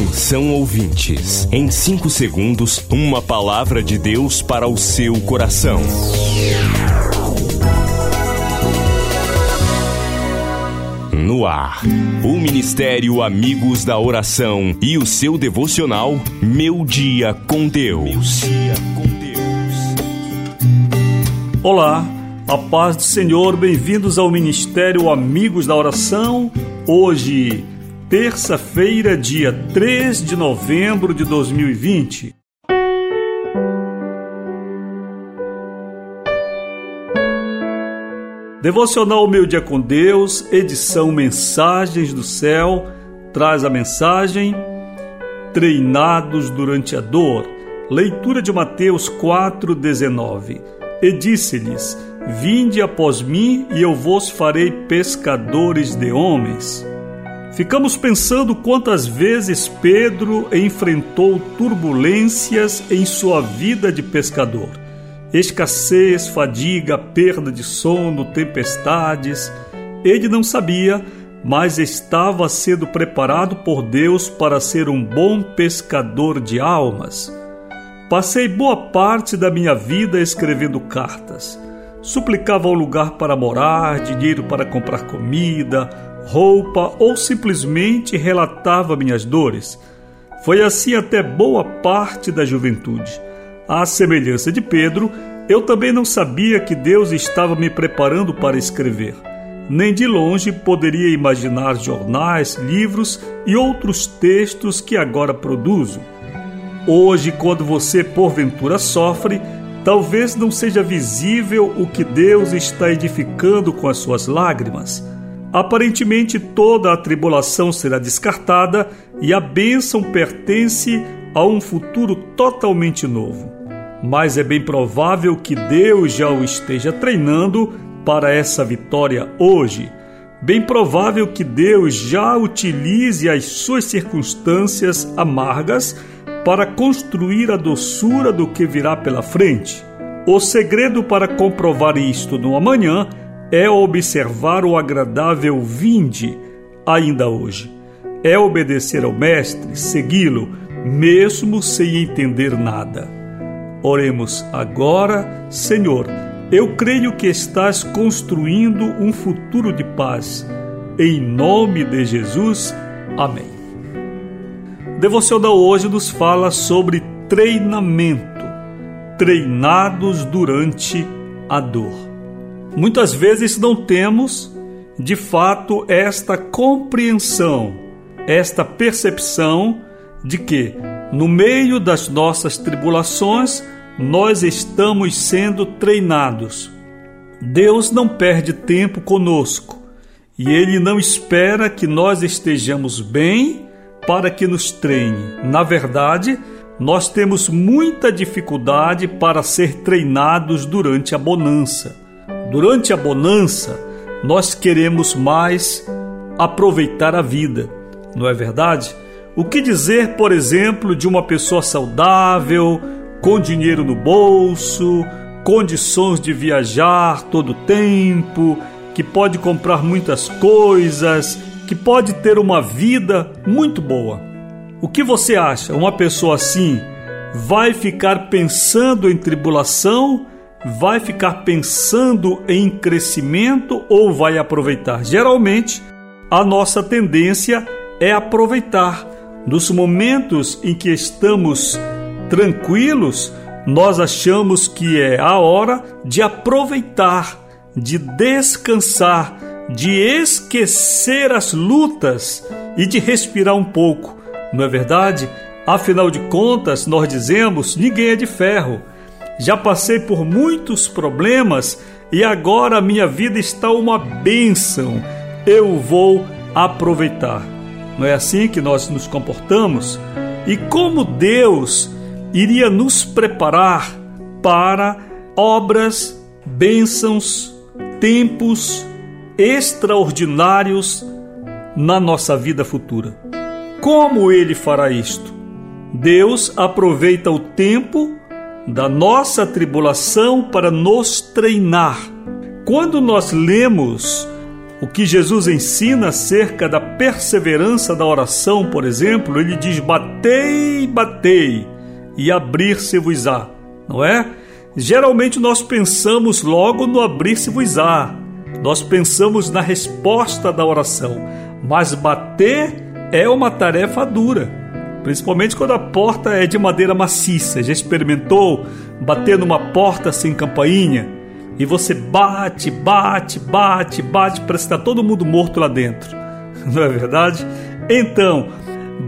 Atenção ouvintes, em 5 segundos, uma palavra de Deus para o seu coração. No ar, o Ministério Amigos da Oração e o seu devocional Meu Dia com Deus. Olá, a paz do Senhor, bem-vindos ao Ministério Amigos da Oração. Hoje, terça-feira, dia 3 de novembro de 2020. Devocional Meu Dia com Deus, edição Mensagens do Céu, traz a mensagem Treinados durante a dor. Leitura de Mateus 4:19. E disse-lhes: Vinde após mim, e eu vos farei pescadores de homens. Ficamos pensando quantas vezes Pedro enfrentou turbulências em sua vida de pescador. Escassez, fadiga, perda de sono, tempestades. Ele não sabia, mas estava sendo preparado por Deus para ser um bom pescador de almas. Passei boa parte da minha vida escrevendo cartas. Suplicava um lugar para morar, dinheiro para comprar comida, roupa ou simplesmente relatava minhas dores. Foi assim até boa parte da juventude. À semelhança de Pedro, eu também não sabia que Deus estava me preparando para escrever. Nem de longe poderia imaginar jornais, livros e outros textos que agora produzo. Hoje, quando você porventura sofre, talvez não seja visível o que Deus está edificando com as suas lágrimas. Aparentemente toda a tribulação será descartada e a bênção pertence a um futuro totalmente novo. Mas é bem provável que Deus já o esteja treinando para essa vitória hoje. Bem provável que Deus já utilize as suas circunstâncias amargas para construir a doçura do que virá pela frente. O segredo para comprovar isto no amanhã é observar o agradável vinde ainda hoje. É obedecer ao Mestre, segui-lo, mesmo sem entender nada. Oremos agora, Senhor. Eu creio que estás construindo um futuro de paz. Em nome de Jesus. Amém. Devocional hoje nos fala sobre treinamento. Treinados durante a dor. Muitas vezes não temos, de fato, esta compreensão, esta percepção de que, no meio das nossas tribulações, nós estamos sendo treinados. Deus não perde tempo conosco e Ele não espera que nós estejamos bem para que nos treine. Na verdade, nós temos muita dificuldade para ser treinados durante a bonança. Durante a bonança, nós queremos mais aproveitar a vida, não é verdade? O que dizer, por exemplo, de uma pessoa saudável, com dinheiro no bolso, condições de viajar todo o tempo, que pode comprar muitas coisas, que pode ter uma vida muito boa? O que você acha? Uma pessoa assim vai ficar pensando em tribulação vai ficar pensando em crescimento ou vai aproveitar? Geralmente, a nossa tendência é aproveitar. Nos momentos em que estamos tranquilos, nós achamos que é a hora de aproveitar, de descansar, de esquecer as lutas e de respirar um pouco. Não é verdade? Afinal de contas, nós dizemos: ninguém é de ferro. Já passei por muitos problemas e agora a minha vida está uma bênção. Eu vou aproveitar. Não é assim que nós nos comportamos? E como Deus iria nos preparar para obras, bênçãos, tempos extraordinários na nossa vida futura. Como ele fará isto? Deus aproveita o tempo da nossa tribulação para nos treinar. Quando nós lemos o que Jesus ensina acerca da perseverança da oração, por exemplo, ele diz: batei, batei, e abrir-se-vos-á, não é? Geralmente nós pensamos logo no abrir-se-vos-á, nós pensamos na resposta da oração, mas bater é uma tarefa dura, principalmente quando a porta é de madeira maciça. Já experimentou bater numa porta sem campainha? e você bate, bate, bate, bate, parece que está todo mundo morto lá dentro. Não é verdade? Então,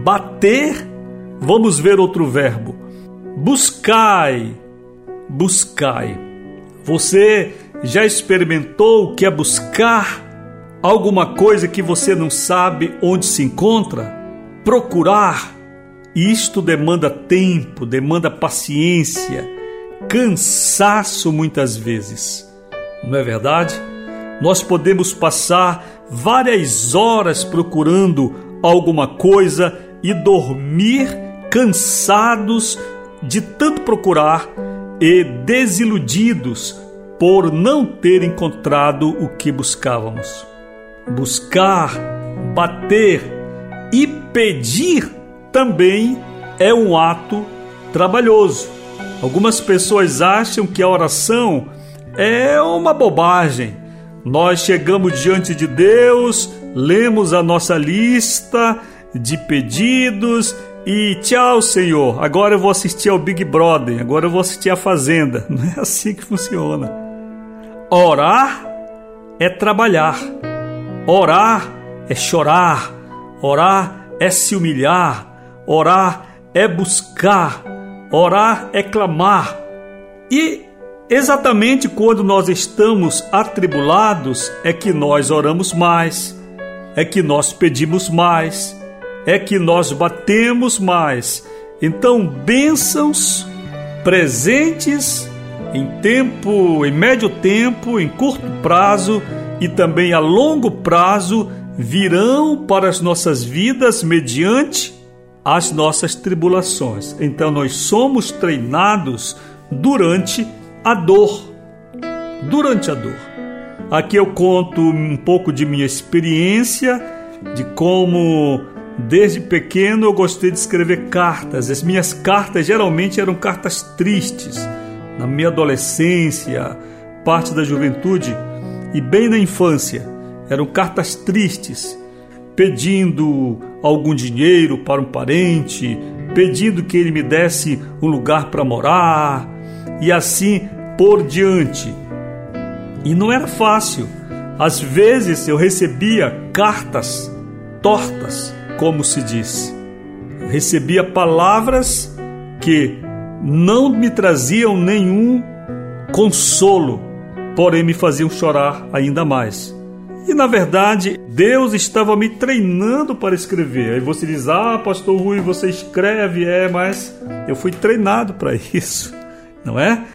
bater, vamos ver outro verbo. Buscai, buscai. Você já experimentou o que é buscar alguma coisa que você não sabe onde se encontra? Procurar. Isto demanda tempo, demanda paciência cansaço muitas vezes. Não é verdade? Nós podemos passar várias horas procurando alguma coisa e dormir cansados de tanto procurar e desiludidos por não ter encontrado o que buscávamos. Buscar, bater e pedir também é um ato trabalhoso. Algumas pessoas acham que a oração é uma bobagem. Nós chegamos diante de Deus, lemos a nossa lista de pedidos e tchau, Senhor. Agora eu vou assistir ao Big Brother, agora eu vou assistir a Fazenda. Não é assim que funciona. Orar é trabalhar. Orar é chorar. Orar é se humilhar. Orar é buscar. Orar é clamar. E exatamente quando nós estamos atribulados é que nós oramos mais, é que nós pedimos mais, é que nós batemos mais. Então, bênçãos presentes em tempo, em médio tempo, em curto prazo e também a longo prazo virão para as nossas vidas mediante as nossas tribulações. Então nós somos treinados durante a dor. Durante a dor. Aqui eu conto um pouco de minha experiência, de como desde pequeno eu gostei de escrever cartas. As minhas cartas geralmente eram cartas tristes. Na minha adolescência, parte da juventude e bem na infância, eram cartas tristes pedindo algum dinheiro para um parente, pedindo que ele me desse um lugar para morar e assim por diante. E não era fácil. Às vezes eu recebia cartas tortas, como se diz. Eu recebia palavras que não me traziam nenhum consolo, porém me faziam chorar ainda mais. E na verdade, Deus estava me treinando para escrever. Aí você diz: Ah, Pastor Rui, você escreve, é, mas eu fui treinado para isso, não é?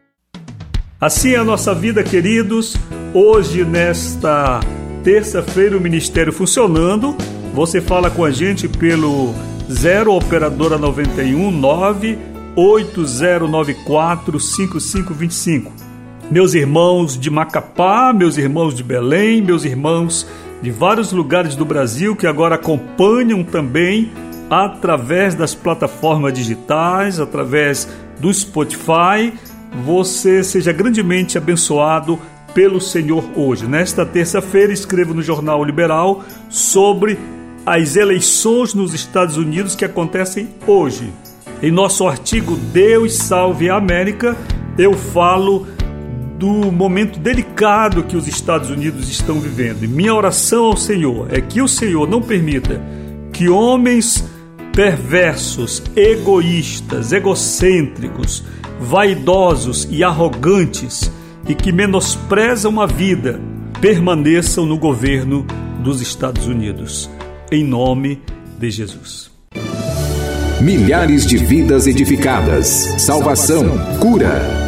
Assim é a nossa vida, queridos. Hoje, nesta terça-feira, o Ministério funcionando. Você fala com a gente pelo 0 Operadora 91 9 8094 5525 meus irmãos de Macapá, meus irmãos de Belém, meus irmãos de vários lugares do Brasil que agora acompanham também através das plataformas digitais, através do Spotify. Você seja grandemente abençoado pelo Senhor hoje. Nesta terça-feira, escrevo no Jornal Liberal sobre as eleições nos Estados Unidos que acontecem hoje. Em nosso artigo Deus Salve a América, eu falo do momento delicado que os Estados Unidos estão vivendo. E minha oração ao Senhor é que o Senhor não permita que homens perversos, egoístas, egocêntricos, vaidosos e arrogantes e que menosprezam a vida permaneçam no governo dos Estados Unidos. Em nome de Jesus. Milhares de vidas edificadas, salvação, cura.